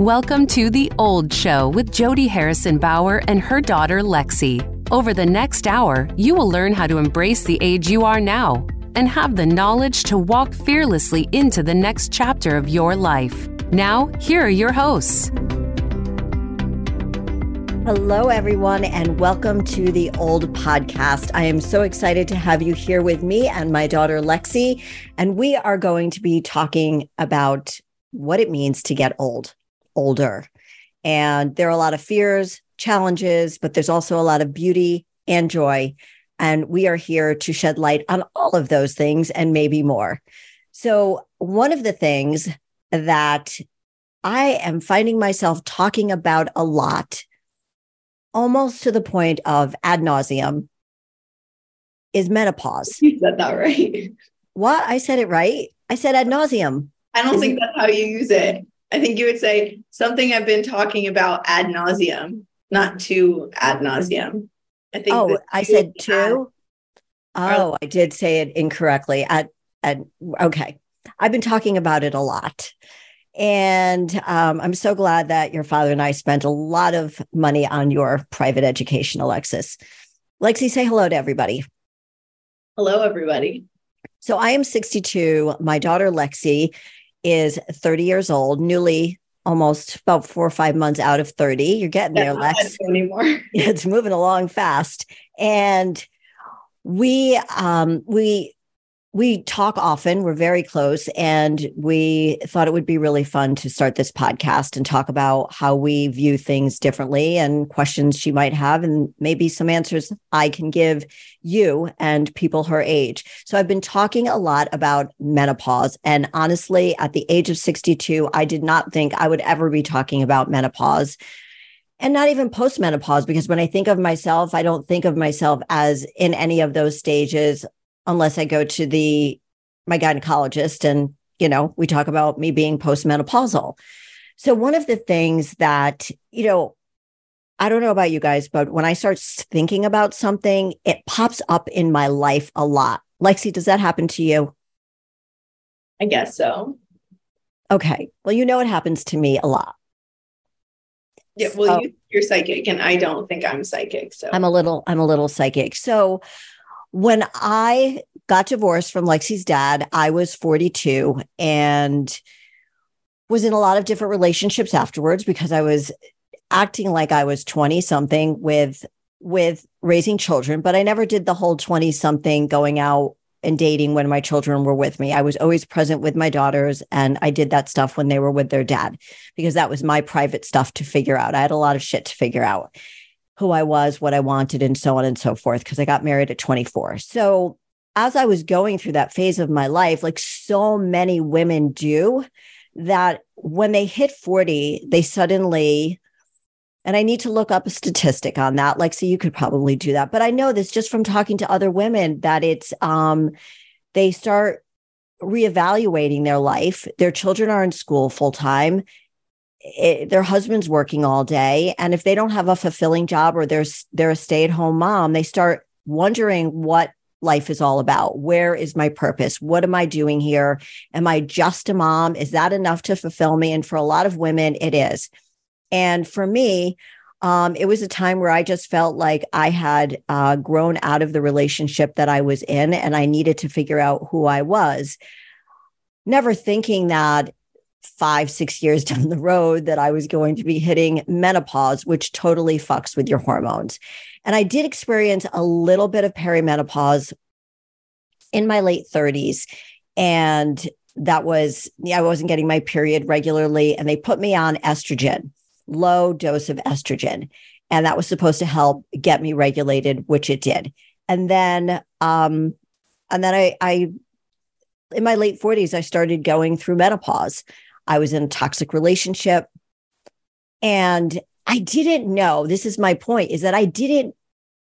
Welcome to The Old Show with Jodi Harrison Bauer and her daughter Lexi. Over the next hour, you will learn how to embrace the age you are now and have the knowledge to walk fearlessly into the next chapter of your life. Now, here are your hosts. Hello, everyone, and welcome to the Old Podcast. I am so excited to have you here with me and my daughter Lexi. And we are going to be talking about what it means to get old older. And there are a lot of fears, challenges, but there's also a lot of beauty and joy. And we are here to shed light on all of those things and maybe more. So, one of the things that I am finding myself talking about a lot, almost to the point of ad nauseum, is menopause. You said that right. What? I said it right. I said ad nauseum. I don't think that's how you use it. I think you would say something I've been talking about ad nauseum, not to ad nauseum. I think. Oh, I said two. Oh, I did say it incorrectly. At at okay, I've been talking about it a lot, and um, I'm so glad that your father and I spent a lot of money on your private education, Alexis. Lexi, say hello to everybody. Hello, everybody. So I am 62. My daughter Lexi is 30 years old, newly almost about four or five months out of 30. You're getting there, Lex. Anymore. It's moving along fast. And we um we we talk often. We're very close. And we thought it would be really fun to start this podcast and talk about how we view things differently and questions she might have, and maybe some answers I can give you and people her age. So I've been talking a lot about menopause. And honestly, at the age of 62, I did not think I would ever be talking about menopause and not even postmenopause because when i think of myself i don't think of myself as in any of those stages unless I go to the my gynecologist and you know we talk about me being postmenopausal. So one of the things that you know I don't know about you guys, but when I start thinking about something, it pops up in my life a lot. Lexi, does that happen to you? I guess so. Okay. Well, you know it happens to me a lot. Yeah, well, so, you, are psychic, and I don't think I'm psychic. So I'm a little, I'm a little psychic. So when I got divorced from Lexi's dad, I was 42 and was in a lot of different relationships afterwards because I was acting like I was 20 something with with raising children, but I never did the whole 20 something going out and dating when my children were with me. I was always present with my daughters and I did that stuff when they were with their dad because that was my private stuff to figure out. I had a lot of shit to figure out who I was, what I wanted, and so on and so forth, because I got married at 24. So, as I was going through that phase of my life, like so many women do, that when they hit 40, they suddenly, and I need to look up a statistic on that. Like, so you could probably do that. But I know this just from talking to other women that it's, um, they start reevaluating their life. Their children are in school full time it, their husband's working all day and if they don't have a fulfilling job or they're they're a stay-at-home mom they start wondering what life is all about. Where is my purpose? What am i doing here? Am i just a mom? Is that enough to fulfill me? And for a lot of women it is. And for me um, it was a time where I just felt like I had uh, grown out of the relationship that I was in and I needed to figure out who I was. Never thinking that five, six years down the road that I was going to be hitting menopause, which totally fucks with your hormones. And I did experience a little bit of perimenopause in my late 30s. And that was, yeah, I wasn't getting my period regularly. And they put me on estrogen, low dose of estrogen. And that was supposed to help get me regulated, which it did. And then, um, and then I, I, in my late 40s, I started going through menopause. I was in a toxic relationship. And I didn't know, this is my point, is that I didn't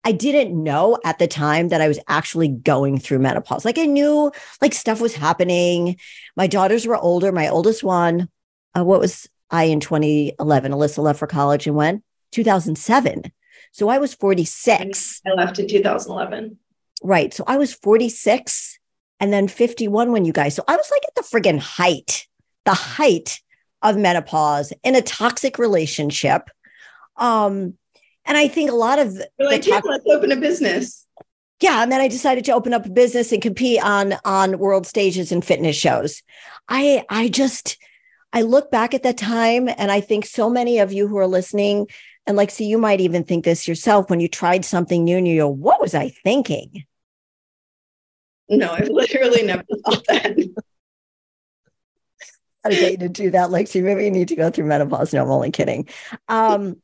I didn't know at the time that I was actually going through menopause. Like I knew like stuff was happening. My daughters were older. My oldest one, uh, what was I in 2011? Alyssa left for college and when? 2007. So I was 46. I left in 2011. Right. So I was 46 and then 51 when you guys. So I was like at the friggin' height the height of menopause in a toxic relationship. Um, and I think a lot of You're like, yeah, let's open a business. yeah, and then I decided to open up a business and compete on on world stages and fitness shows. I I just I look back at that time and I think so many of you who are listening and like see you might even think this yourself when you tried something new and you go, what was I thinking? No, I've literally never thought that. You to do that, Lexi. Maybe you need to go through menopause. No, I'm only kidding. Um,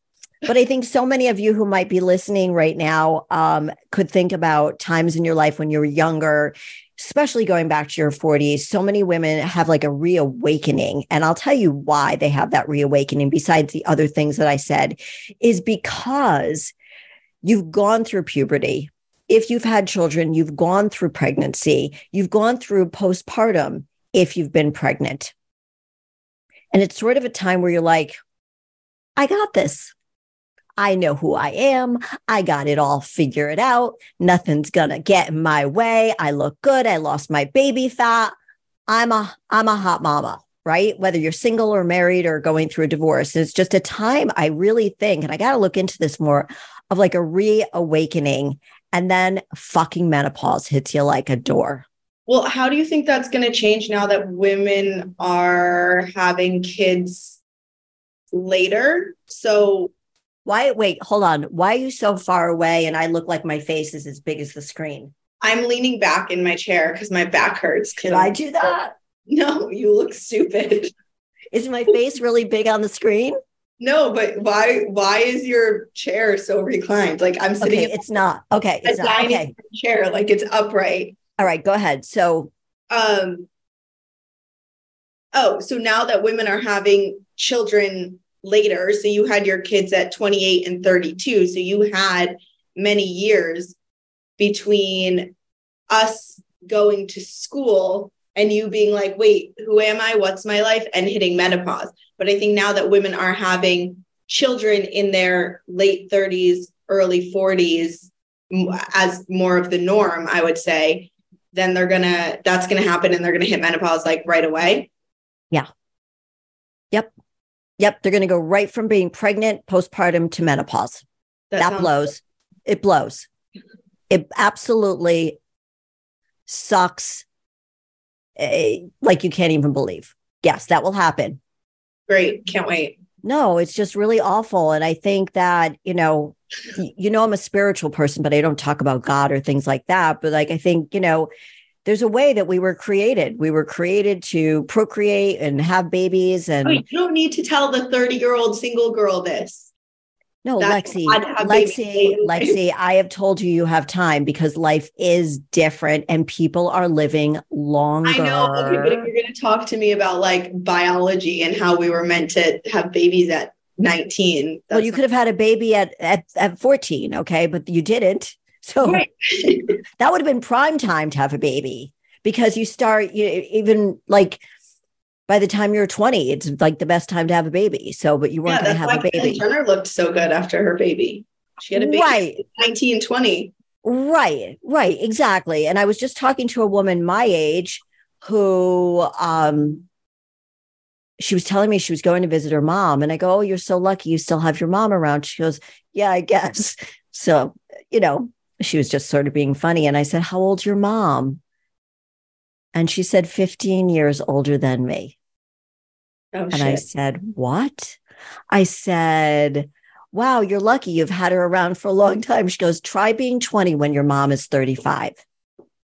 but I think so many of you who might be listening right now um, could think about times in your life when you were younger, especially going back to your 40s. So many women have like a reawakening. And I'll tell you why they have that reawakening, besides the other things that I said, is because you've gone through puberty. If you've had children, you've gone through pregnancy, you've gone through postpartum if you've been pregnant. And it's sort of a time where you're like, I got this. I know who I am. I got it all figured out. Nothing's gonna get in my way. I look good. I lost my baby fat. I'm a I'm a hot mama, right? Whether you're single or married or going through a divorce. It's just a time I really think, and I gotta look into this more, of like a reawakening. And then fucking menopause hits you like a door. Well, how do you think that's going to change now that women are having kids later? So, Why wait, hold on. Why are you so far away and I look like my face is as big as the screen? I'm leaning back in my chair because my back hurts. Can I'm- do that? No, you look stupid. Is my face really big on the screen? No, but why? Why is your chair so reclined? Like I'm sitting Okay, it's not. Okay, it's not. dining Okay. chair, like it's upright. All right, go ahead. So, Um. Oh, so now that women are having children later, so you had your kids at 28 and 32, so you had many years between us going to school and you being like, wait, who am I? What's my life? And hitting menopause. But I think now that women are having children in their late 30s, early 40s, as more of the norm, I would say, then they're gonna, that's gonna happen and they're gonna hit menopause like right away. Yeah. Yep, Yep. they're to go right from being pregnant, postpartum to menopause. That, sounds- blows. It blows. It absolutely sucks. eh, like you can't even believe. Yes, that will happen. Great. Can't wait. No, it's just really awful. And I think that, you know, you know, I'm a spiritual person, but I don't talk about God or things like that. But like, I think, you know, there's a way that we were created. We were created to procreate and have babies. And Wait, you don't need to tell the 30 year old single girl this. No, that's Lexi, odd to have babies. Lexi, Lexi, I have told you you have time because life is different and people are living longer. I know. Okay, but if you're going to talk to me about like biology and how we were meant to have babies at 19, well, you could have had a baby at, at, at 14. Okay. But you didn't. So Right. that would have been prime time to have a baby because you start you even like by the time you're 20 it's like the best time to have a baby. So but you weren't going that's to have a baby. Jenner looked so good after her baby. She had a baby right. at 19, 20. right right exactly. And i was just talking to a woman my age who um she was telling me she was going to visit her mom and i go oh you're so lucky you still have your mom around. She goes yeah i guess. So you know she was just sort of being funny and i said how old's your mom and she said 15 years older than me Oh, And I said, What? I said, Wow, you're lucky you've had her around for a long time. She goes, Try being 20 when your mom is 35.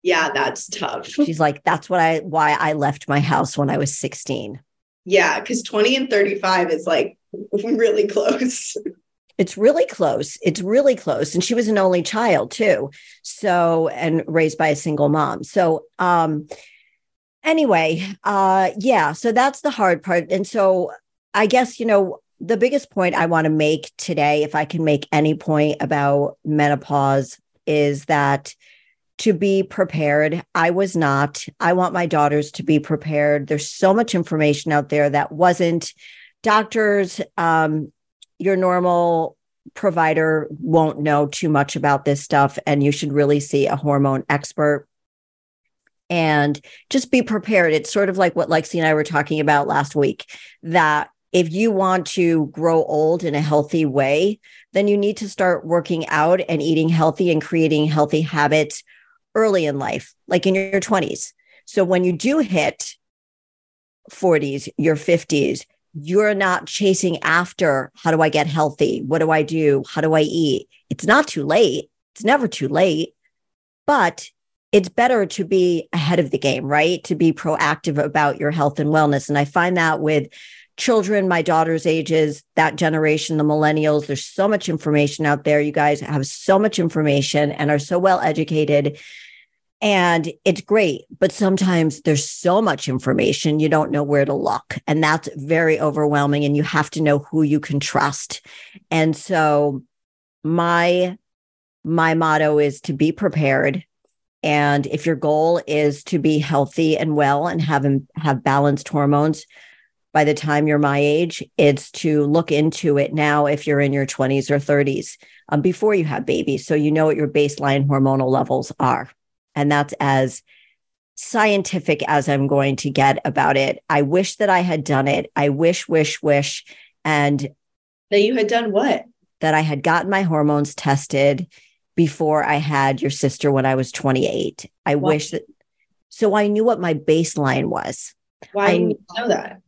yeah, that's tough. She's like, That's what I why I left my house when I was 16. Yeah, because 20 and 35 is like really close. It's really close. It's really close. And she was an only child too. So, and raised by a single mom. So, um, anyway, uh, yeah, so that's the hard part. And so I guess, you know, the biggest point I want to make today, if I can make any point about menopause, is that to be prepared. I was not. I want my daughters to be prepared. There's so much information out there that wasn't doctors, um, your normal provider won't know too much about this stuff, and you should really see a hormone expert. and just be prepared. It's sort of like what Lexi and I were talking about last week that if you want to grow old in a healthy way, then you need to start working out and eating healthy and creating healthy habits early in life, like in your 20s. So when you do hit 40s, your 50s, you're not chasing after how do I get healthy? What do I do? How do I eat? It's not too late. It's never too late, but it's better to be ahead of the game, right? To be proactive about your health and wellness. And I find that with children, my daughter's ages, that generation, the millennials, there's so much information out there. You guys have so much information and are so well educated and it's great, but sometimes there's so much information, you don't know where to look. And that's very overwhelming. And you have to know who you can trust. And so my my motto is to be prepared. And if your goal is to be healthy and well and have have balanced hormones, by the time you're my age, it's to look into it now if you're in your 20s or 30s um, before you have babies. So you know what your baseline hormonal levels are. And that's as scientific as I'm going to get about it. I wish that I had done it. I wish, wish, wish. And that you had done what? That I had gotten my hormones tested before I had your sister when I was 28. I wish that. So I knew what my baseline was. Why didn't you know that?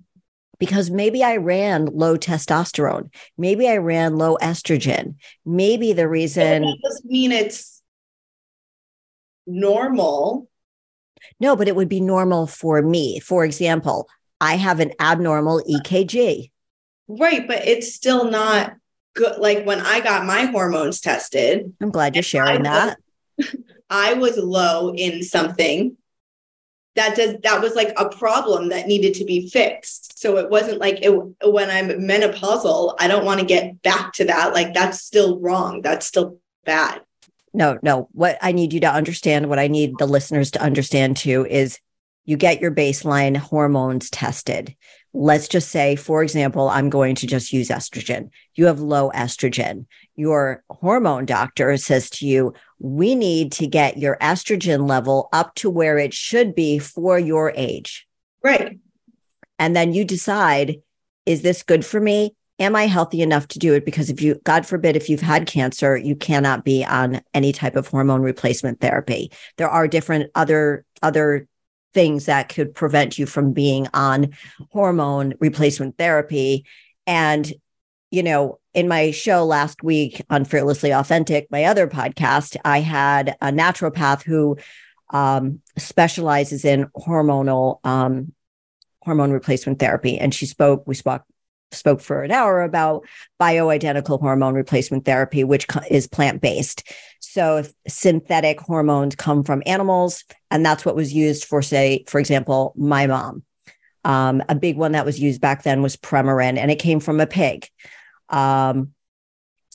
Because maybe I ran low testosterone. Maybe I ran low estrogen. Maybe the reason. That doesn't mean it's normal. No, but it would be normal for me. For example, I have an abnormal EKG. Right, but it's still not good. Like when I got my hormones tested, I'm glad you're sharing I that. I was low in something that does that was like a problem that needed to be fixed. So it wasn't like it, when I'm menopausal, I don't want to get back to that. Like that's still wrong. That's still bad no, no. What I need you to understand, what I need the listeners to understand too, is you get your baseline hormones tested. Let's just say, for example, I'm going to just use estrogen. You have low estrogen. Your hormone doctor says to you, we need to get your estrogen level up to where it should be for your age. Right. And then you decide, is this good for me? Am I healthy enough to do it? Because if you, God forbid, if you've had cancer, you cannot be on any type of hormone replacement therapy. There are different other, other things that could prevent you from being on hormone replacement therapy. And, you know, in my show last week on Fearlessly Authentic, my other podcast, I had a naturopath who um, specializes in hormonal um, hormone replacement therapy. And she spoke, we spoke spoke for an hour about bioidentical hormone replacement therapy, which is plant based. So, synthetic hormones come from animals, and that's what was used for, say, for example, my mom. Um, a big one that was used back then was Premarin, and it came from a pig. Um,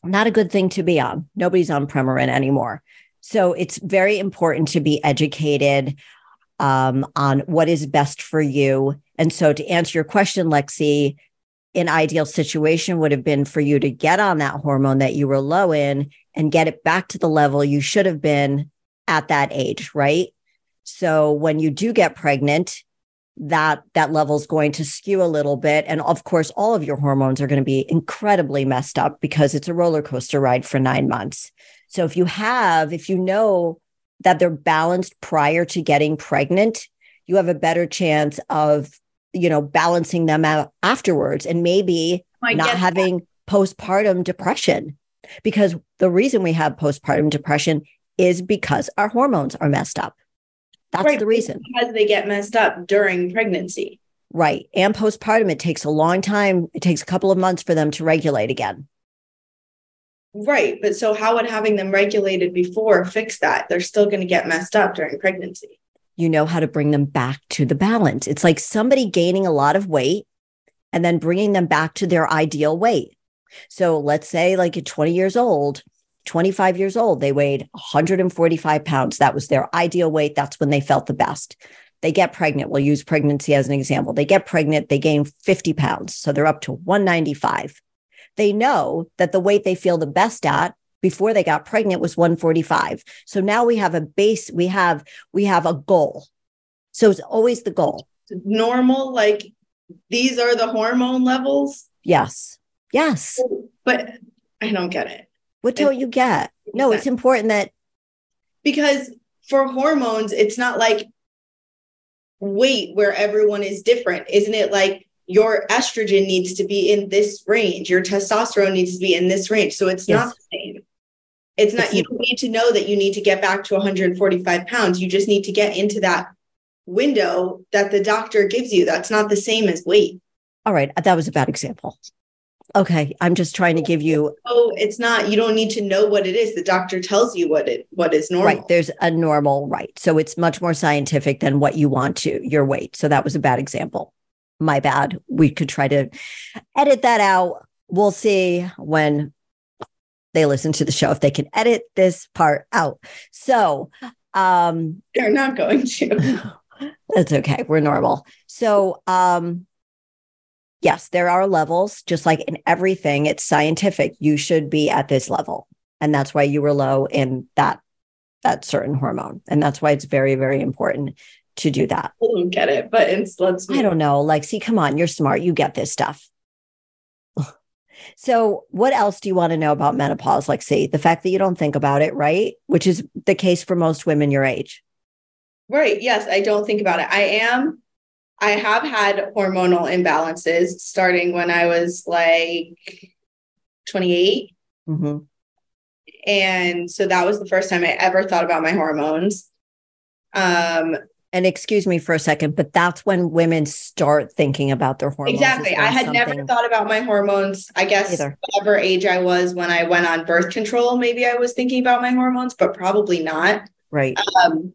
not a good thing to be on. Nobody's on Premarin anymore. So, it's very important to be educated um, on what is best for you. And so, to answer your question, Lexi, an ideal situation would have been for you to get on that hormone that you were low in and get it back to the level you should have been at that age, right? So when you do get pregnant, that that level is going to skew a little bit and of course all of your hormones are going to be incredibly messed up because it's a roller coaster ride for 9 months. So if you have if you know that they're balanced prior to getting pregnant, you have a better chance of you know, balancing them out afterwards and maybe not having that. postpartum depression. Because the reason we have postpartum depression is because our hormones are messed up. That's right, the reason. Because they get messed up during pregnancy. Right. And postpartum, it takes a long time. It takes a couple of months for them to regulate again. Right. But so, how would having them regulated before fix that? They're still going to get messed up during pregnancy you know how to bring them back to the balance. It's like somebody gaining a lot of weight and then bringing them back to their ideal weight. So let's say, like at 20 years old, 25 years old, they weighed 145 pounds. That was their ideal weight. That's when they felt the best. They get pregnant. We'll use pregnancy as an example. They get pregnant, they gain 50 pounds. So they're up to 195. They know that the weight they feel the best at before they got pregnant was 145. So now we have a base, we have we have a goal. So it's always the goal. Normal, like these are the hormone levels. Yes. Yes. But I don't get it. What don't you get? No, it's important that because for hormones, it's not like weight where everyone is different. Isn't it like your estrogen needs to be in this range, your testosterone needs to be in this range. So it's yes. not the same. It's not, it's you don't need to know that you need to get back to 145 pounds. You just need to get into that window that the doctor gives you. That's not the same as weight. All right. Uh, that was a bad example. Okay, I'm just trying to give you. Oh, it's not. You don't need to know what it is. The doctor tells you what it what is normal. Right. There's a normal right. So it's much more scientific than what you want to your weight. So that was a bad example. My bad. We could try to edit that out. We'll see when they listen to the show if they can edit this part out. So um they're not going to. That's okay. We're normal. So um yes, there are levels, just like in everything, it's scientific. You should be at this level. And that's why you were low in that that certain hormone. And that's why it's very, very important to do that. I don't get it, but it's let's I don't know. Like, see, come on, you're smart. You get this stuff. So, what else do you want to know about menopause? Like, see, the fact that you don't think about it, right? Which is the case for most women your age. Right. Yes, I don't think about it. I am I have had hormonal imbalances starting when I was like 28. Mm-hmm. And so that was the first time I ever thought about my hormones. Um, and excuse me for a second, but that's when women start thinking about their hormones. Exactly. I had never thought about my hormones. I guess Either. whatever age I was when I went on birth control, maybe I was thinking about my hormones, but probably not. Right. Um,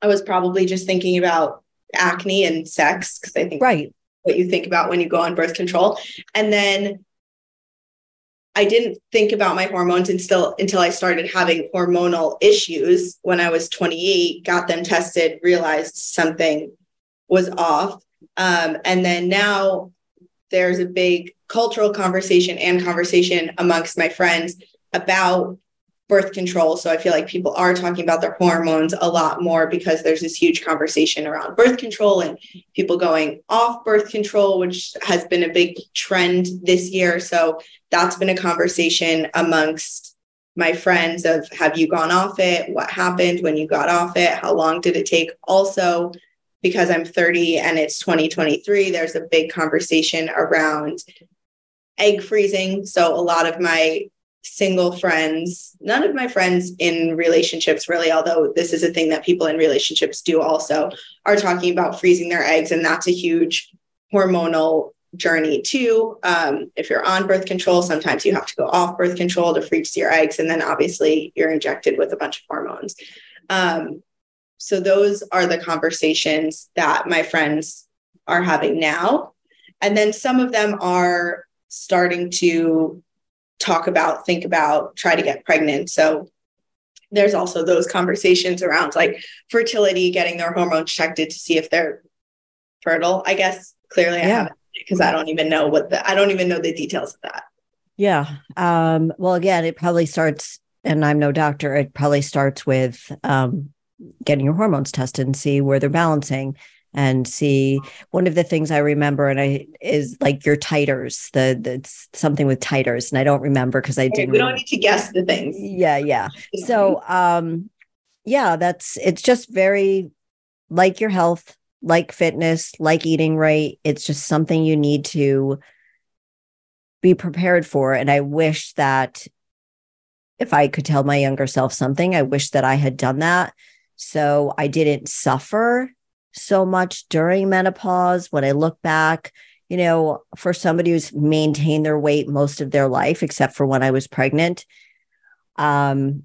I was probably just thinking about acne and sex because I think right what you think about when you go on birth control. And then I didn't think about my hormones until until I started having hormonal issues when I was 28, got them tested, realized something was off. Um, and then now there's a big cultural conversation and conversation amongst my friends about birth control. So I feel like people are talking about their hormones a lot more because there's this huge conversation around birth control and people going off birth control, which has been a big trend this year. So that's been a conversation amongst my friends of have you gone off it? What happened when you got off it? How long did it take? Also, because I'm 30 and it's 2023, there's a big conversation around egg freezing. So a lot of my single friends, none of my friends in relationships really, although this is a thing that people in relationships do also, are talking about freezing their eggs. And that's a huge hormonal journey too. Um, if you're on birth control, sometimes you have to go off birth control to freeze your eggs. And then obviously you're injected with a bunch of hormones. Um, so those are the conversations that my friends are having now. And then some of them are starting to talk about, think about, try to get pregnant. So there's also those conversations around like fertility, getting their hormones checked to see if they're fertile. I guess clearly I haven't because I don't even know what the I don't even know the details of that. Yeah. Um, well, again, it probably starts, and I'm no doctor. It probably starts with um, getting your hormones tested and see where they're balancing and see one of the things I remember and I is like your titers, the that's something with titers, and I don't remember because I didn't. We don't need to guess the things. Yeah, yeah. So, um, yeah, that's it's just very like your health, like fitness, like eating right. It's just something you need to be prepared for, and I wish that if I could tell my younger self something, I wish that I had done that so I didn't suffer so much during menopause. When I look back, you know, for somebody who's maintained their weight most of their life, except for when I was pregnant, um,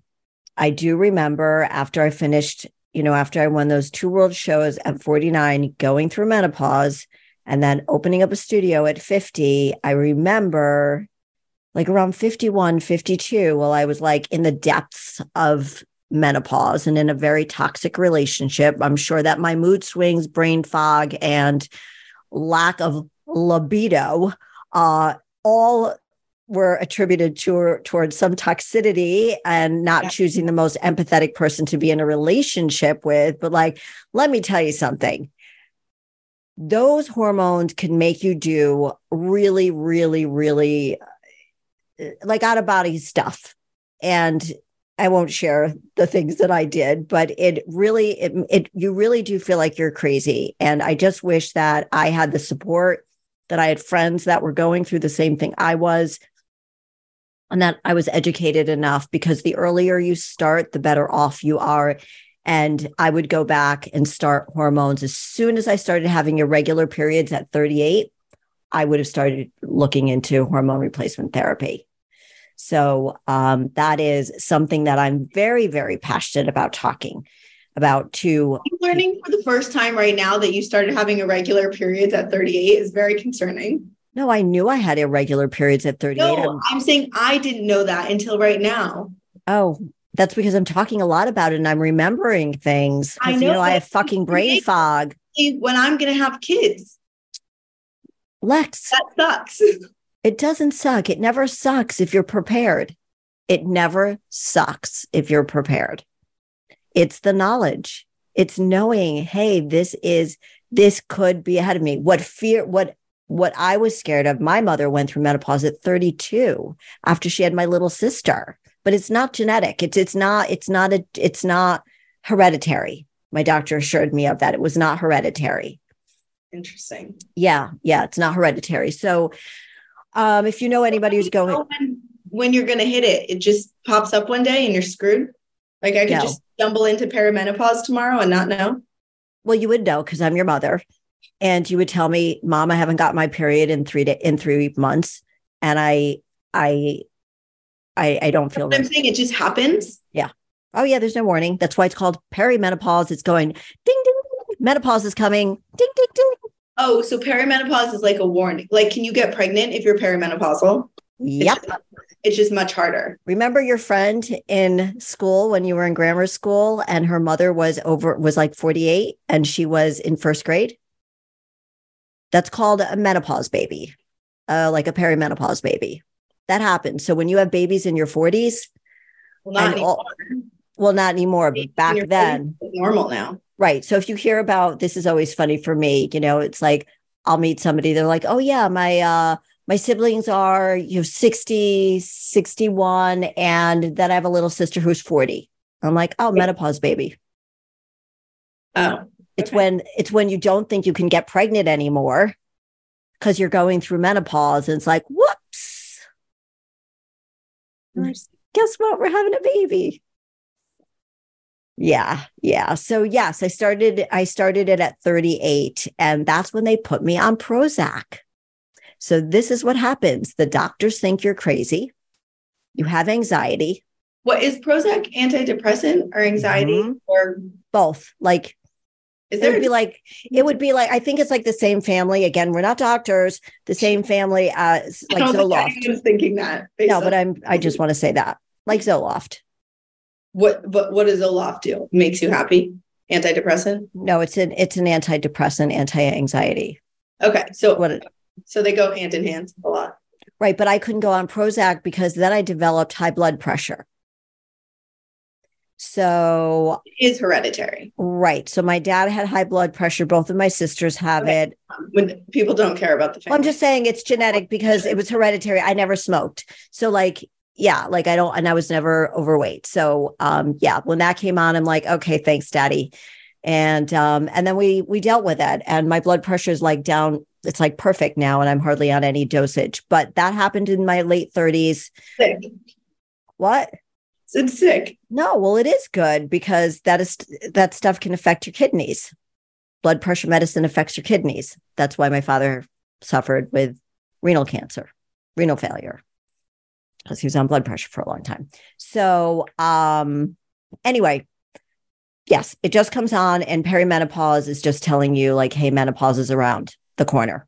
I do remember after I finished, you know, after I won those two world shows at 49, going through menopause and then opening up a studio at 50, I remember like around 51, 52, while I was like in the depths of menopause and in a very toxic relationship. I'm sure that my mood swings, brain fog, and lack of libido uh, all were attributed to towards some toxicity and not Yeah. choosing the most empathetic person to be in a relationship with. But like, let me tell you something. Those hormones can make you do really, really, really uh, like out of body stuff. And I won't share the things that I did, but it really, it, it, you really do feel like you're crazy. And I just wish that I had the support, that I had friends that were going through the same thing I was, and that I was educated enough because the earlier you start, the better off you are. And I would go back and start hormones as soon as I started having irregular periods at 38. I would have started looking into hormone replacement therapy. So um, that is something that I'm very, very passionate about talking about to I'm learning for the first time right now that you started having irregular periods at 38 is very concerning. no, I knew I had irregular periods at 38. No, I'm- I'm saying I didn't know that until right now. oh, that's because I'm talking a lot about it and I'm remembering things. I you know, know, I have fucking brain fog. When I'm going to have kids, Lex, that sucks. it doesn't suck. It never sucks if you're prepared. It never sucks if you're prepared. It's the knowledge. It's knowing, hey, this is this could be ahead of me. What fear, what what I was scared of, my mother went through menopause at 32 after she had my little sister. But it's not genetic. It's it's not, it's not a it's not hereditary. My doctor assured me of that. It was not hereditary. Interesting. Yeah, yeah, it's not hereditary. So um if you know anybody who's going When, when you're going to hit it, it just pops up one day and you're screwed. Like I could No. just stumble into perimenopause tomorrow and not know. Well, you would know because I'm your mother, and you would tell me, "Mom, I haven't got my period in three da- in three months," and I, I, I, I don't feel But I'm saying it just happens. Yeah. Oh yeah, there's no warning. That's why it's called perimenopause. It's going ding ding. ding. Menopause is coming. Ding ding ding. Oh, so perimenopause is like a warning. Like, can you get pregnant if you're perimenopausal? It's Yep. just- It's just much harder. Remember your friend in school when you were in grammar school, and her mother was over was like 48, and she was in first grade. That's called a menopause baby, uh, like a perimenopause baby. That happens. So when you have babies in your 40s, Well, not anymore. all- well, not anymore, but back then, normal now. Right. So if you hear about this is always funny for me, you know, it's like I'll meet somebody, they're like, oh yeah, my uh my siblings are you know 60, 61, and then I have a little sister who's 40. I'm like, oh, menopause baby. Oh, It's Okay. when it's when you don't think you can get pregnant anymore because you're going through menopause, and it's like, whoops, guess what? We're having a baby. Yeah, yeah. So yes, I started I started it at 38 and that's when they put me on Prozac. So this is what happens. The doctors think you're crazy. You have anxiety, what is Prozac antidepressant or anxiety Mhm. or both. Like is it would be like it would be like I think it's like the same family. Again, we're not doctors, the same family as I like Zoloft. anyone's thinking that. No, on- but I'm I just want to say that. Like Zoloft. What but what does Zoloft do? Makes you happy? Antidepressant? No, it's an it's an antidepressant, anti-anxiety. Okay. So What it, so they go hand in hand a lot. Right. But I couldn't go on Prozac because then I developed high blood pressure. So, It is hereditary. right. So my dad had high blood pressure. Both of my sisters have Okay. it. Um, When people don't care about the family. Well, I'm just saying it's genetic because it was hereditary. I never smoked. So, like, yeah, like I don't, and I was never overweight. So, um, yeah, when that came on, I'm like, okay, thanks, daddy. And, um, and then we, we dealt with it and my blood pressure is like down. It's like perfect now. And I'm hardly on any dosage, but that happened in my late thirties. sick. What? It's sick. No, well, it is good because that is that stuff can affect your kidneys. Blood pressure medicine affects your kidneys. That's why my father suffered with renal cancer, renal failure, because he was on blood pressure for a long time. So, um, anyway, yes, it just comes on, and perimenopause is just telling you, like, hey, menopause is around the corner.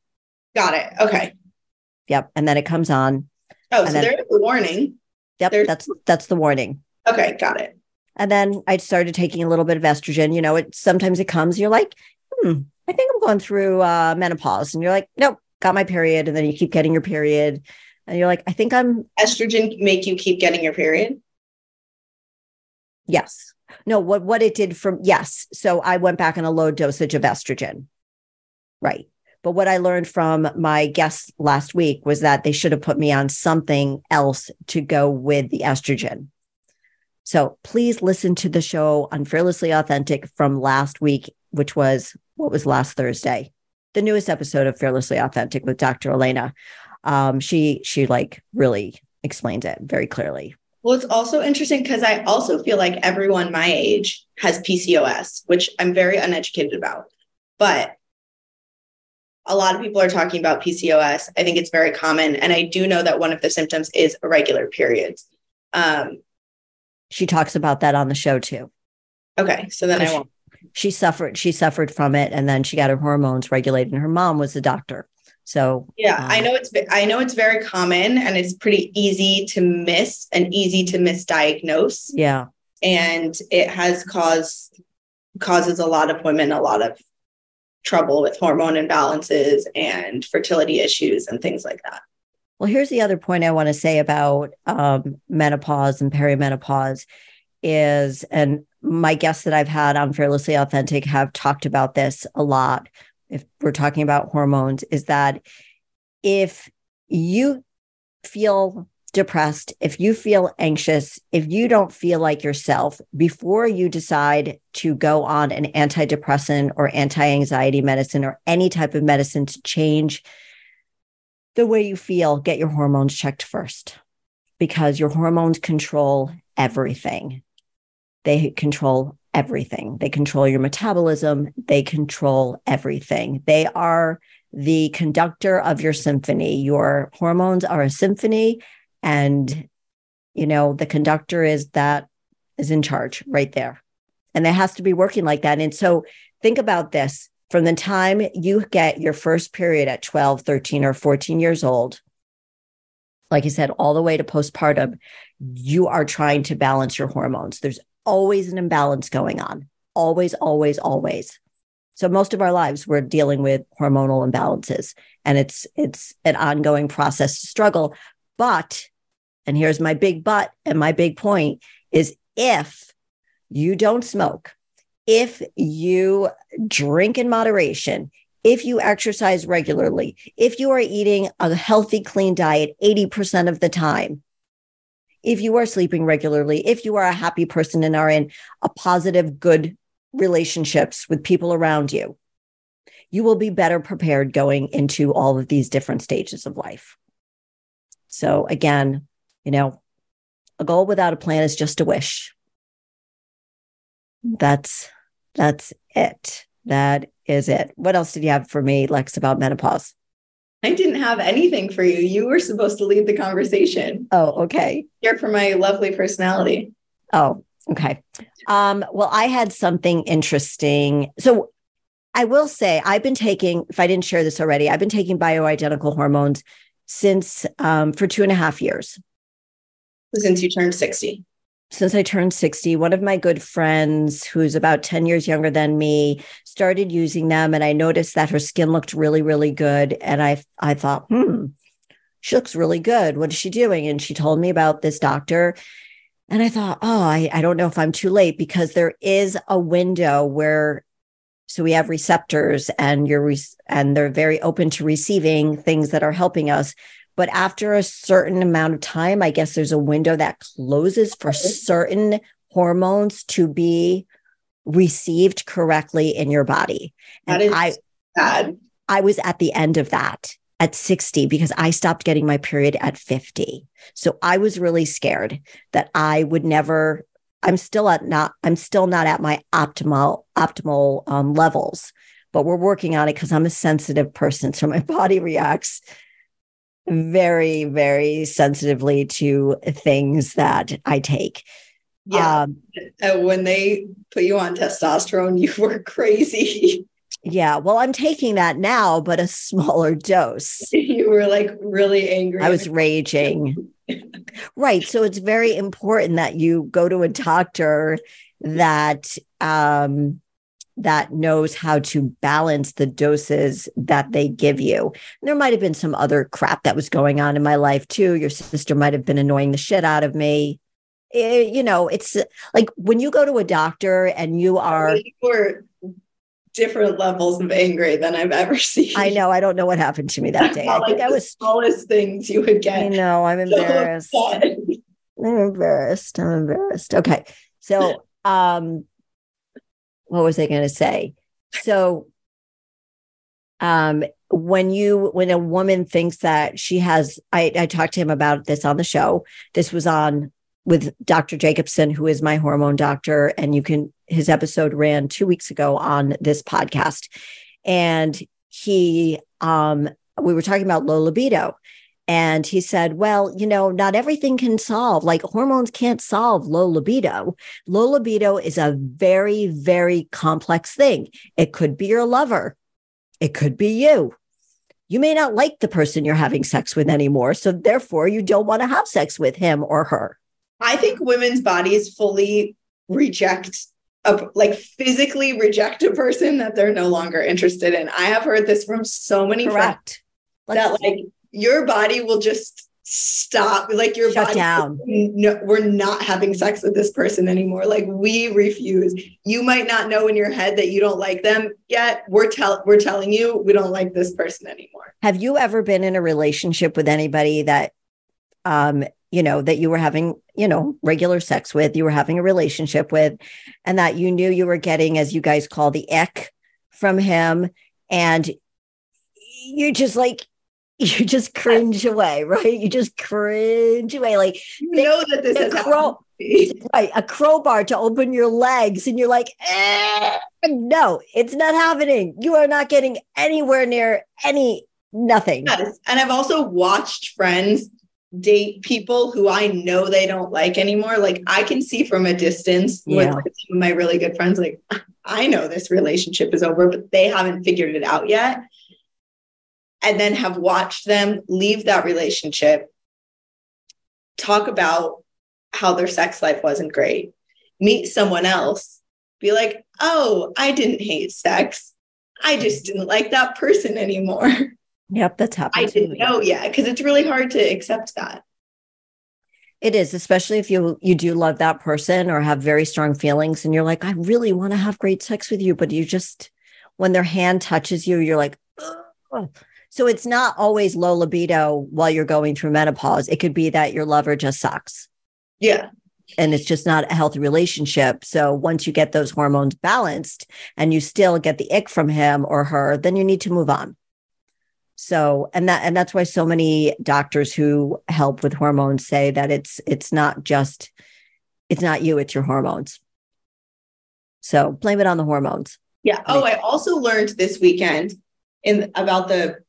Got it. Okay. Yep, and then it comes on. Oh, so then- there's a warning. Yep, There's- that's that's the warning. Okay, got it. And then I started taking a little bit of estrogen. You know, it sometimes it comes, you're like, hmm, I think I'm going through uh, menopause. And you're like, nope, got my period. And then you keep getting your period. And you're like, I think I'm Estrogen make you keep getting your period? yes. No, what what it did from yes. So I went back on a low dosage of estrogen. Right. But what I learned from my guest last week was that they should have put me on something else to go with the estrogen. So please listen to the show on Fearlessly Authentic from last week, which was what was last Thursday, the newest episode of Fearlessly Authentic with Dr. Elena. Um, she she like really explains it very clearly. Well, it's also interesting because I also feel like everyone my age has PCOS, which I'm very uneducated about. But a lot of people are talking about PCOS. I think it's very common. And I do know that one of the symptoms is irregular periods. Um, She talks about that on the show too. okay. So then I She- won't. She suffered she suffered from it and then she got her hormones regulated. And her mom was a doctor. So Yeah, Um, I know it's I know it's very common and it's pretty easy to miss and easy to misdiagnose. yeah. And it has caused causes a lot of women a lot of trouble with hormone imbalances and fertility issues and things like that. Well, here's the other point I want to say about um, menopause and perimenopause is, and my guests that I've had on Fearlessly Authentic have talked about this a lot. If we're talking about hormones, is that if you feel depressed, if you feel anxious, if you don't feel like yourself before you decide to go on an antidepressant or anti anxiety medicine or any type of medicine to change the way you feel, get your hormones checked first because your hormones control everything. They control everything. They control your metabolism, they control everything. They are the conductor of your symphony. Your hormones are a symphony and you know the conductor is that is in charge right there. And it has to be working like that. And so think about this from the time you get your first period at 12, 13, or 14 years old, like I said, all the way to postpartum, you are trying to balance your hormones. There's always an imbalance going on, always, always, always. So most of our lives we're dealing with hormonal imbalances, and it's it's an ongoing process to struggle. But, and here's my big but, and my big point is if you don't smoke, if you drink in moderation, if you exercise regularly, if you are eating a healthy, clean diet 80% of the time, if you are sleeping regularly, if you are a happy person and are in a positive, good relationships with people around you, you will be better prepared going into all of these different stages of life. So, again, you know, a goal without a plan is just a wish. That's that's it. That is it. What else did you have for me, Lex, about menopause? I didn't have anything for you. You were supposed to lead the conversation. Oh, okay. Here for my lovely personality. Oh, okay. Um, well, I had something interesting. So I will say I've been taking, if I didn't share this already, I've been taking bioidentical hormones since um, for two and a half years. Since you turned 60. Since I turned 60, one of my good friends, who's about 10 years younger than me, started using them. And I noticed that her skin looked really, really good. And I, I thought, hmm, she looks really good. What is she doing? And she told me about this doctor. And I thought, oh, I, I don't know if I'm too late because there is a window where, so we have receptors and you're, re- and they're very open to receiving things that are helping us. But after a certain amount of time, I guess there's a window that closes for certain hormones to be received correctly in your body. That And is I, sad. I was at the end of that at 60 because I stopped getting my period at 50. So I was really scared that I would never I'm still at not I'm still not at my optimal optimal um, levels, but we're working on it because I'm a sensitive person so my body reacts very very sensitively to things that I take. Yeah. Um, Uh, when they put you on testosterone, you were crazy. yeah, well I'm taking that now but a smaller dose. you were like really angry. I was raging. Right. So it's very important that you go to a doctor that um, that knows how to balance the doses that they give you. And there might have been some other crap that was going on in my life too. Your sister might have been annoying the shit out of me. It, you know, it's like when you go to a doctor and you are. Different levels of angry than I've ever seen. I know. I don't know what happened to me that day. I like think I was smallest things you would get. I know. I'm embarrassed. So I'm embarrassed. I'm embarrassed. Okay. So, um, what was I going to say? So, um, when you when a woman thinks that she has, I I talked to him about this on the show. This was on with Dr. Jacobson, who is my hormone doctor, and you can his episode ran two weeks ago on this podcast, and he um we were talking about low libido and he said, well, you know, not everything can solve, like hormones can't solve low libido. Low libido is a very, very complex thing. It could be your lover, it could be you. You may not like the person you're having sex with anymore. So therefore, you don't want to have sex with him or her. I think women's bodies fully reject a, like physically reject a person that they're no longer interested in. I have heard this from so many Correct. friends that like your body will just stop like your Shut body down. no we're not having sex with this person anymore. Like we refuse. You might not know in your head that you don't like them yet. We're tell we're telling you we don't like this person anymore. Have you ever been in a relationship with anybody that um you know that you were having you know regular sex with you were having a relationship with and that you knew you were getting as you guys call the ick from him and you just like you just cringe away, right? You just cringe away. Like you know that this is crow, right, a crowbar to open your legs, and you're like, eh, no, it's not happening. You are not getting anywhere near any nothing. Yes. And I've also watched friends date people who I know they don't like anymore. Like I can see from a distance yeah. with some of my really good friends, like I know this relationship is over, but they haven't figured it out yet and then have watched them leave that relationship, talk about how their sex life wasn't great, meet someone else, be like, oh, I didn't hate sex. I just didn't like that person anymore. Yep, that's happened. I didn't know yet because it's really hard to accept that. It is, especially if you you do love that person or have very strong feelings, and you're like, I really want to have great sex with you, but you just when their hand touches you, you're like, Ugh. So it's not always low libido while you're going through menopause. It could be that your lover just sucks. Yeah. And it's just not a healthy relationship. So once you get those hormones balanced and you still get the ick from him or her, then you need to move on. So and that and that's why so many doctors who help with hormones say that it's it's not just it's not you, it's your hormones. So blame it on the hormones. Yeah. Oh, I also learned this weekend in about the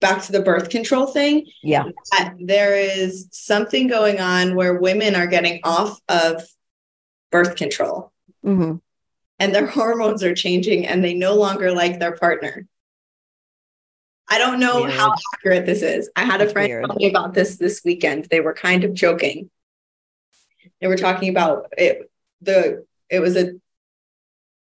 back to the birth control thing. Yeah. There is something going on where women are getting off of birth control mm-hmm. and their hormones are changing and they no longer like their partner. I don't know weird. how accurate this is. I had a friend weird. tell me about this this weekend. They were kind of joking. They were talking about it. The it was a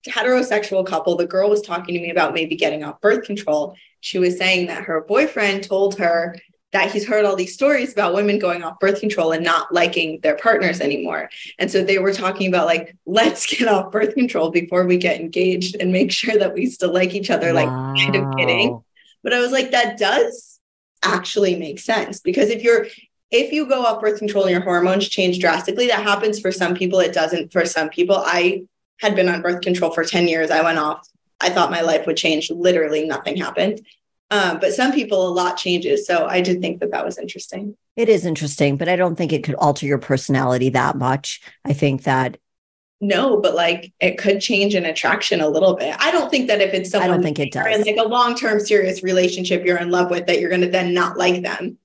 heterosexual couple. The girl was talking to me about maybe getting off birth control, she was saying that her boyfriend told her that he's heard all these stories about women going off birth control and not liking their partners anymore. And so they were talking about like, let's get off birth control before we get engaged and make sure that we still like each other, wow. like kind of kidding. But I was like, that does actually make sense because if you're if you go off birth control and your hormones change drastically, that happens for some people. It doesn't for some people. I had been on birth control for 10 years. I went off I thought my life would change. Literally, nothing happened. Um, but some people, a lot changes. So I did think that that was interesting. It is interesting, but I don't think it could alter your personality that much. I think that. No, but like it could change an attraction a little bit. I don't think that if it's someone I don't think it does. in like a long term serious relationship you're in love with, that you're going to then not like them.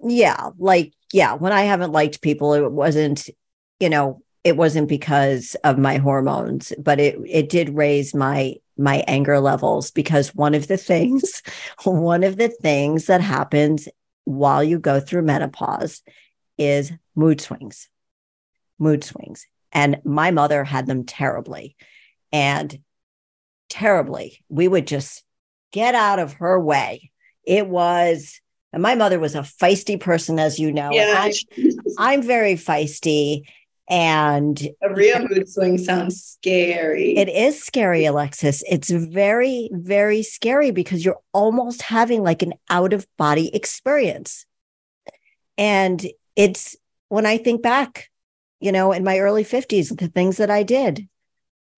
Yeah, like yeah. When I haven't liked people, it wasn't, you know, it wasn't because of my hormones, but it it did raise my my anger levels because one of the things, one of the things that happens while you go through menopause is mood swings. Mood swings. And my mother had them terribly. And terribly. We would just get out of her way. It was, and my mother was a feisty person, as you know. Yeah. I'm, I'm very feisty. And A real mood swing sounds scary. it is scary, Alexis. It's very, very scary because you're almost having like an out of body experience. And it's when I think back, you know, in my early 50s, the things that I did,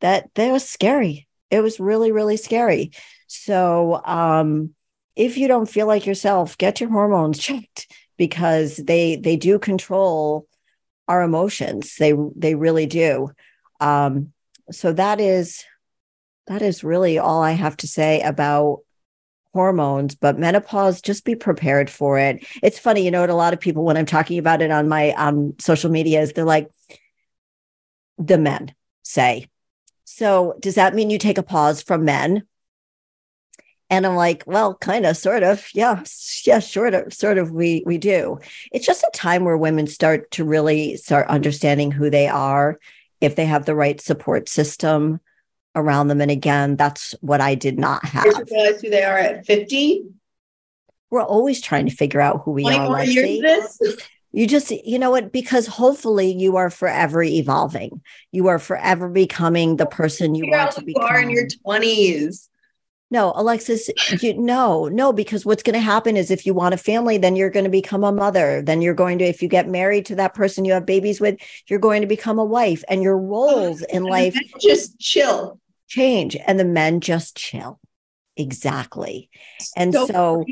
that that was scary. It was really, really scary. So um if you don't feel like yourself, get your hormones checked because they they do control our emotions. They they really do. Um, so that is that is really all I have to say about hormones. But menopause, just be prepared for it. It's funny, you know, what a lot of people when I'm talking about it on my um, social media is they're like, the men say. So does that mean you take a pause from men? And I'm like, well, kind of, sort of. Yeah. Yeah, sort of, sort of we we do. It's just a time where women start to really start understanding who they are, if they have the right support system around them. And again, that's what I did not You have. should realize who they are at 50, We're always trying to figure out who we are. years Lexi. this. You just, you know what? Because hopefully you are forever evolving. You are forever becoming the person you want to who you are in your 20s. No, Alexis, you no, no, because what's going to happen is if you want a family, then you're going to become a mother. Then you're going to, if you get married to that person you have babies with, you're going to become a wife, and your roles in life Just chill. change, and the men just chill. Exactly. And So so,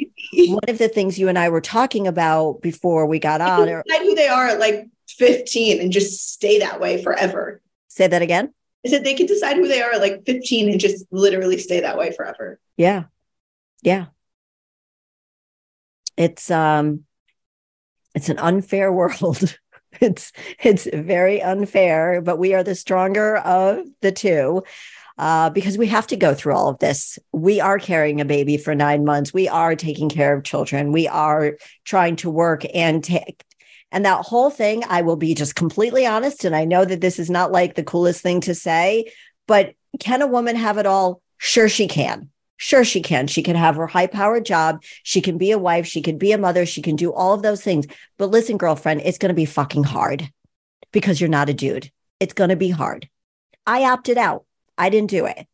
one of the things you and I were talking about before we got on, decide who they are at like 15 and just stay that way forever. say that again. I said they can decide who they are at like 15 and just literally stay that way forever. Yeah. Yeah. It's um it's an unfair world. it's it's very unfair, but we are the stronger of the two. Uh, because we have to go through all of this. We are carrying a baby for nine months. We are taking care of children. We are trying to work and take and that whole thing, I will be just completely honest. And I know that this is not like the coolest thing to say, but can a woman have it all? Sure, she can. Sure, she can. She can have her high powered job. She can be a wife. She can be a mother. She can do all of those things. But listen, girlfriend, it's going to be fucking hard because you're not a dude. It's going to be hard. I opted out. I didn't do it.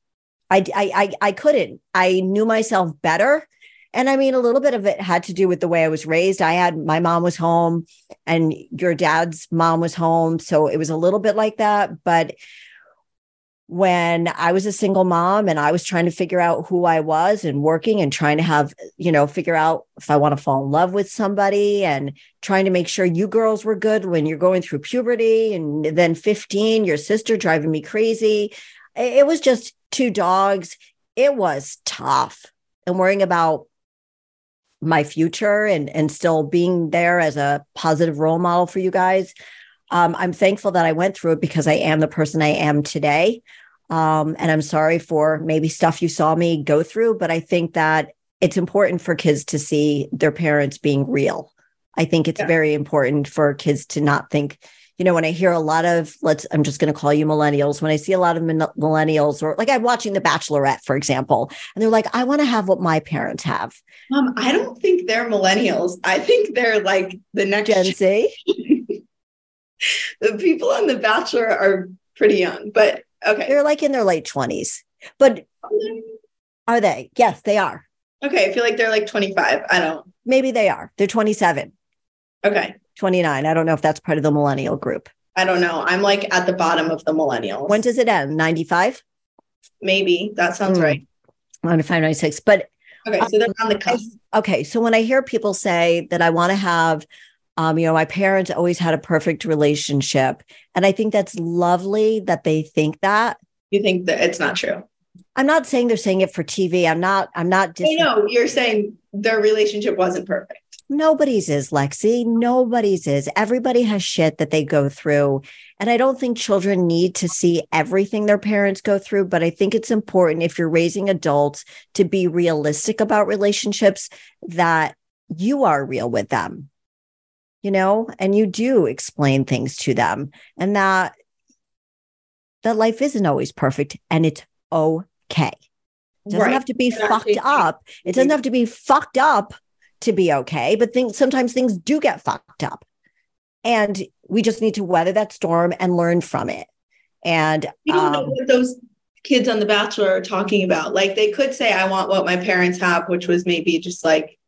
I, I, I, I couldn't. I knew myself better. And I mean, a little bit of it had to do with the way I was raised. I had my mom was home and your dad's mom was home. So it was a little bit like that. But when I was a single mom and I was trying to figure out who I was and working and trying to have, you know, figure out if I want to fall in love with somebody and trying to make sure you girls were good when you're going through puberty and then 15, your sister driving me crazy. It was just two dogs. It was tough and worrying about my future and and still being there as a positive role model for you guys. Um, I'm thankful that I went through it because I am the person I am today. Um, and I'm sorry for maybe stuff you saw me go through, but I think that it's important for kids to see their parents being real. I think it's Yeah. very important for kids to not think, you know, when I hear a lot of, let's, I'm just going to call you millennials, when I see a lot of min- millennials, or like I'm watching The Bachelorette, for example, and they're like, I want to have what my parents have. Um, I don't think they're millennials. I think they're like the next Gen Z. the people on The Bachelor are pretty young, but okay. They're like in their late 20s. But are they? Yes, they are. Okay, I feel like they're like 25. I don't. Maybe they are. They're 27, Okay. 29. I don't know if that's part of the millennial group. I don't know. I'm like at the bottom of the millennials. When does it end? 95? Maybe that sounds Hmm. right. 95, 96. But Okay, so they're on the cusp. okay. So when I hear people say that I want to have, um, you know, my parents always had a perfect relationship. And I think that's lovely that they think that. You think that it's not true? I'm not saying they're saying it for TV. I'm not, I'm not I dis- know you're saying their relationship wasn't perfect. Nobody's is, Lexi. Nobody's is. Everybody has shit that they go through. And I don't think children need to see everything their parents go through, but I think it's important if you're raising adults to be realistic about relationships that you are real with them, you know, and you do explain things to them and that that life isn't always perfect and it's okay. It doesn't Right. have to be fucked up. It doesn't have to be fucked up to be okay, but things sometimes things do get fucked up. And we just need to weather that storm and learn from it. And don't know um, what those kids on The Bachelor are talking about. Like they could say, I want what my parents have, which was maybe just like,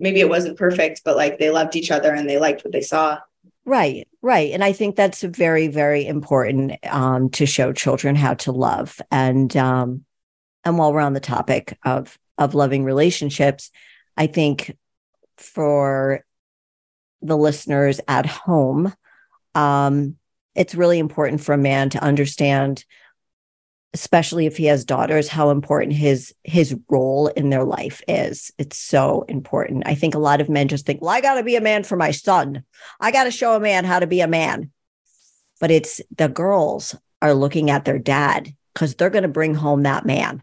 maybe it wasn't perfect, but like they loved each other and they liked what they saw. Right, right. And I think that's very, very important um, to show children how to love. And um, and while we're on the topic of of loving relationships, I think for the listeners at home, um, it's really important for a man to understand, especially if he has daughters, how important his his role in their life is. It's so important. I think a lot of men just think, well, I got to be a man for my son. I got to show a man how to be a man. But it's the girls are looking at their dad because they're going to bring home that man.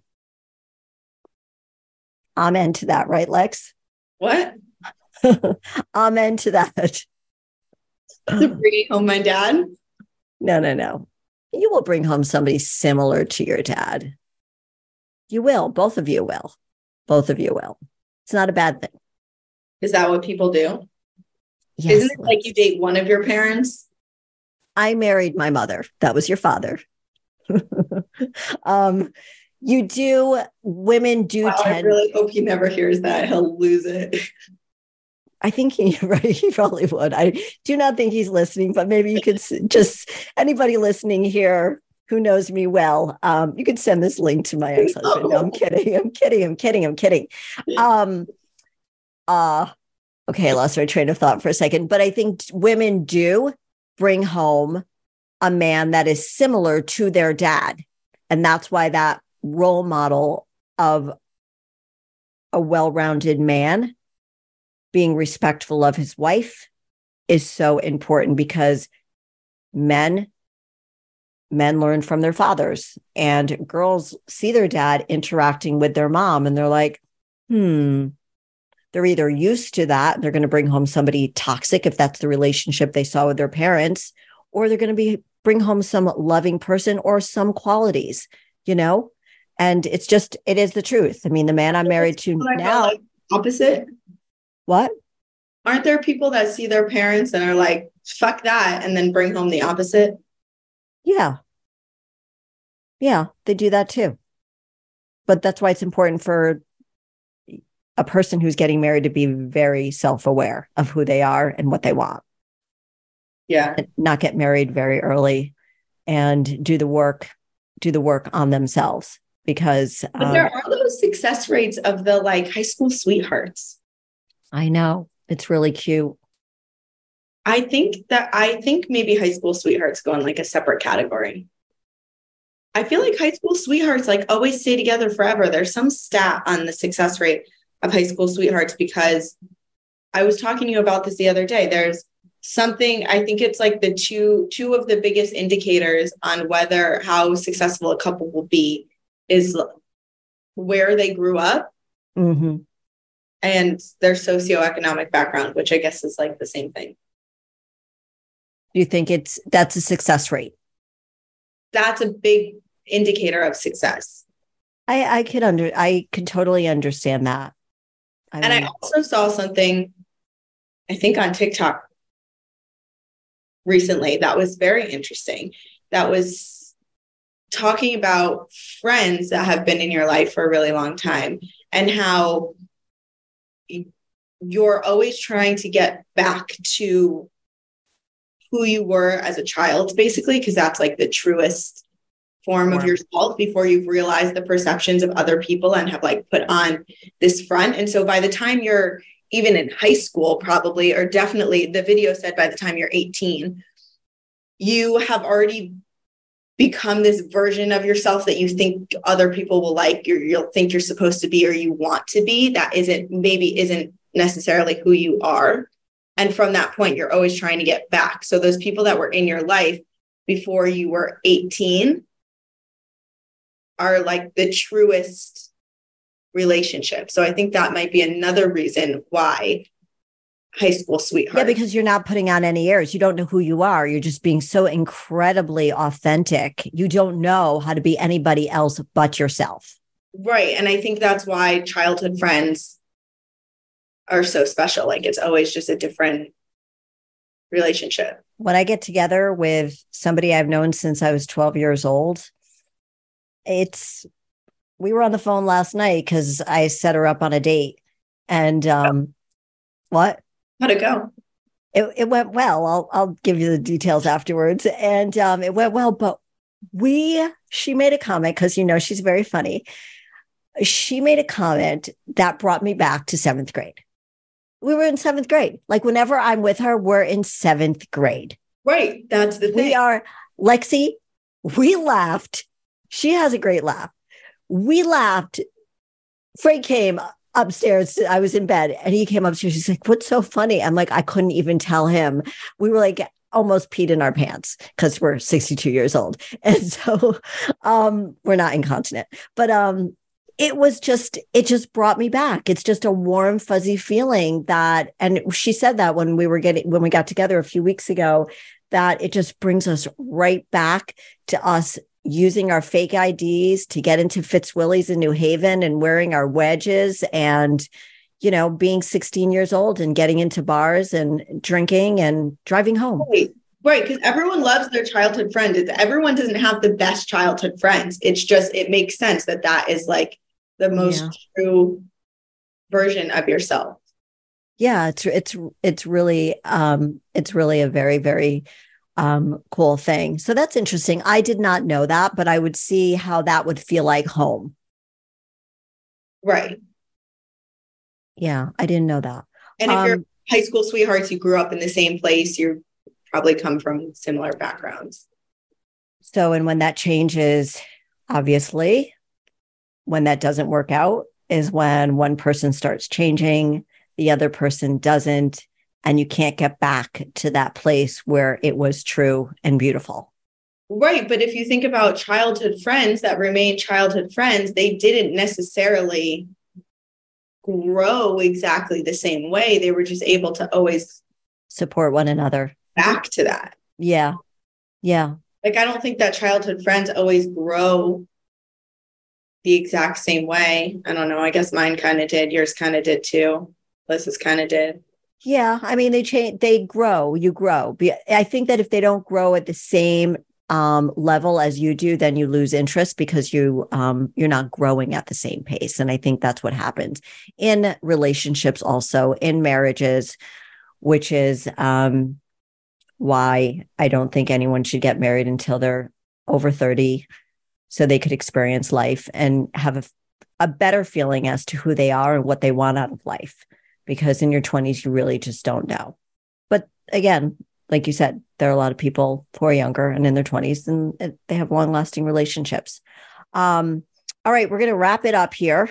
Amen to that, right, Lex? What? Amen to that. To bringing home my dad? No, no, no. You will bring home somebody similar to your dad. You will. Both of you will. Both of you will. It's not a bad thing. Is that what people do? Yes, Isn't it like you date one of your parents? I married my mother. That was your father. um, you do. Women do Wow, I really hope he never hears that. He'll lose it. I think he right. He probably would. I do not think he's listening, but maybe you could just anybody listening here who knows me well. Um, you could send this link to my ex-husband. No, I'm kidding. I'm kidding. I'm kidding. I'm kidding. Um, uh, okay, I lost my train of thought for a second, but I think women do bring home a man that is similar to their dad. And that's why that role model of a well rounded man being respectful of his wife is so important because men men learn from their fathers and girls see their dad interacting with their mom and they're like hmm they're either used to that they're going to bring home somebody toxic if that's the relationship they saw with their parents or they're going to be bring home some loving person or some qualities you know and it's just it is the truth i mean the man i'm married to People that go, now opposite. What Aren't there people that see their parents and are like, fuck that, and then bring home the opposite? Yeah. Yeah, they do that too. But that's why it's important for a person who's getting married to be very self aware of who they are and what they want, Yeah. and not get married very early and do the work, do the work on themselves because But um, there are those success rates of the like high school sweethearts. I know it's really cute. I think that I think maybe high school sweethearts go in like a separate category. I feel like high school sweethearts like always stay together forever. There's some stat on the success rate of high school sweethearts because I was talking to you about this the other day. There's something I think it's like the two two of the biggest indicators on whether how successful a couple will be is where they grew up hmm and their socioeconomic background, which I guess is like the same thing. Do you think it's that's a success rate? That's a big indicator of success. I I could under I could totally understand that. I And I also saw something, I think on TikTok recently that was very interesting. That was talking about friends that have been in your life for a really long time and how you're always trying to get back to who you were as a child, basically, because that's like the truest form of yourself before you've realized the perceptions of other people and have like put on this front. And so by the time you're even in high school, probably, or definitely the video said by the time you're 18, you have already become this version of yourself that you think other people will like, you're, you'll think you're supposed to be or you want to be. That isn't, maybe isn't necessarily who you are. And from that point, you're always trying to get back. So those people that were in your life before you were 18 are like the truest relationship. So I think that might be another reason why high school sweetheart. Yeah, because you're not putting on any airs. You don't know who you are. You're just being so incredibly authentic. You don't know how to be anybody else but yourself. Right. And I think that's why childhood friends are so special. Like it's always just a different relationship. When I get together with somebody I've known since I was 12 years old, it's we were on the phone last night because I set her up on a date. And um what? How'd it go? It, it went well. I'll I'll give you the details afterwards. And um it went well, but we she made a comment because you know she's very funny. She made a comment that brought me back to seventh grade we were in seventh grade. Like whenever I'm with her, we're in seventh grade. Right. That's the thing. We are, Lexi, we laughed. She has a great laugh. We laughed. Frank came upstairs. I was in bed and he came upstairs. He's like, What's so funny? I'm like, I couldn't even tell him. We were like, almost peed in our pants because we're 62 years old. And so um we're not incontinent. But um it was just it just brought me back. It's just a warm fuzzy feeling that and she said that when we were getting when we got together a few weeks ago that it just brings us right back to us using our fake IDs to get into Fitzwillies in New Haven and wearing our wedges and you know being 16 years old and getting into bars and drinking and driving home. Right. Because everyone loves their childhood friend. Everyone doesn't have the best childhood friends. It's just it makes sense that that is like the most yeah. true version of yourself. Yeah it's it's it's really um it's really a very very um cool thing. So that's interesting. I did not know that but i would see how that would feel like home. Right. Yeah i didn't know that. And if um, you're high school sweethearts you grew up in the same place you probably come from similar backgrounds. So and when that changes obviously when that doesn't work out is when one person starts changing, the other person doesn't, and you can't get back to that place where it was true and beautiful. Right. But if you think about childhood friends that remain childhood friends, they didn't necessarily grow exactly the same way. They were just able to always support one another. Back to that. Yeah. Yeah. Like, I don't think that childhood friends always grow the exact same way. I don't know. I guess mine kind of did. Yours kind of did too. Liz's kind of did. Yeah, I mean they change. They grow. You grow. I think that if they don't grow at the same um, level as you do, then you lose interest because you um, you're not growing at the same pace. And I think that's what happens in relationships, also in marriages, which is um, why I don't think anyone should get married until they're over thirty so they could experience life and have a, a better feeling as to who they are and what they want out of life. Because in your 20s, you really just don't know. But again, like you said, there are a lot of people who are younger and in their 20s and they have long lasting relationships. Um, all right, we're going to wrap it up here.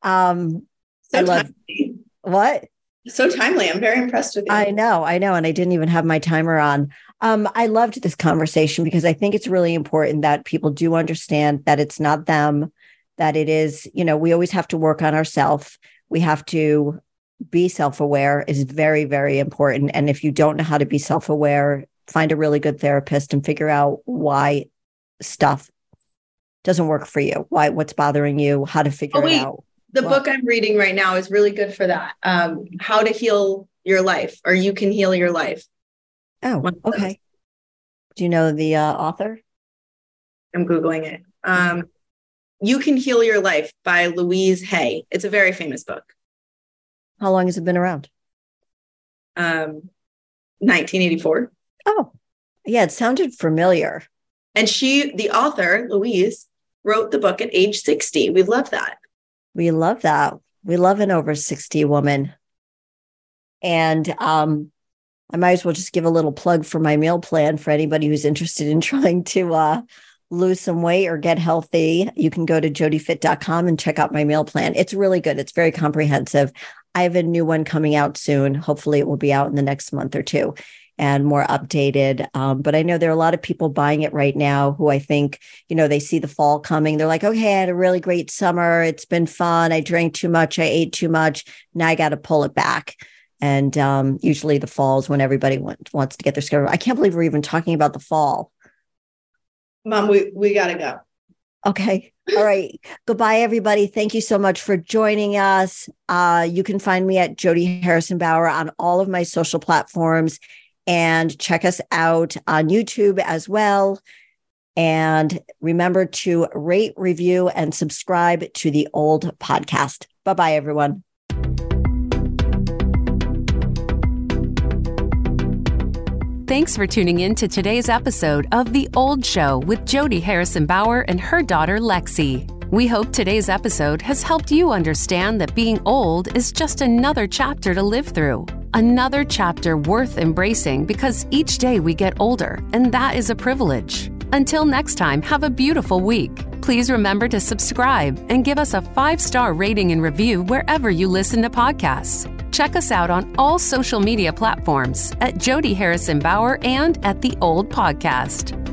Um, so I love timely. what? So timely. I'm very impressed with you. I know, I know. And I didn't even have my timer on. Um, I loved this conversation because I think it's really important that people do understand that it's not them, that it is, you know, we always have to work on ourselves. We have to be self aware, is very, very important. And if you don't know how to be self aware, find a really good therapist and figure out why stuff doesn't work for you, why, what's bothering you, how to figure oh, it out. The book I'm reading right now is really good for that. Um, how to heal your life, or you can heal your life Oh, okay. Do you know the uh, author? I'm Googling it. Um, you Can Heal Your Life by Louise Hay. It's a very famous book. How long has it been around? Um, 1984. Oh, yeah, it sounded familiar. And she, the author, Louise, wrote the book at age 60. We love that. We love that. We love an over 60 woman. And um, I might as well just give a little plug for my meal plan for anybody who's interested in trying to uh, lose some weight or get healthy. You can go to jodifit.com and check out my meal plan. It's really good. It's very comprehensive. I have a new one coming out soon. Hopefully, it will be out in the next month or two and more updated. Um, but I know there are a lot of people buying it right now who I think, you know, they see the fall coming. They're like, okay, I had a really great summer. It's been fun. I drank too much. I ate too much. Now I got to pull it back and um, usually the fall is when everybody want, wants to get their schedule. I can't believe we're even talking about the fall. Mom, we we gotta go. Okay. All right. Goodbye, everybody. Thank you so much for joining us. Uh, you can find me at Jodi Harrison Bauer on all of my social platforms and check us out on YouTube as well. And remember to rate, review, and subscribe to the old podcast. Bye bye, everyone. Thanks for tuning in to today's episode of The Old Show with Jodi Harrison Bauer and her daughter Lexi. We hope today's episode has helped you understand that being old is just another chapter to live through. Another chapter worth embracing because each day we get older, and that is a privilege. Until next time, have a beautiful week. Please remember to subscribe and give us a five star rating and review wherever you listen to podcasts. Check us out on all social media platforms at Jodi Harrison Bauer and at The Old Podcast.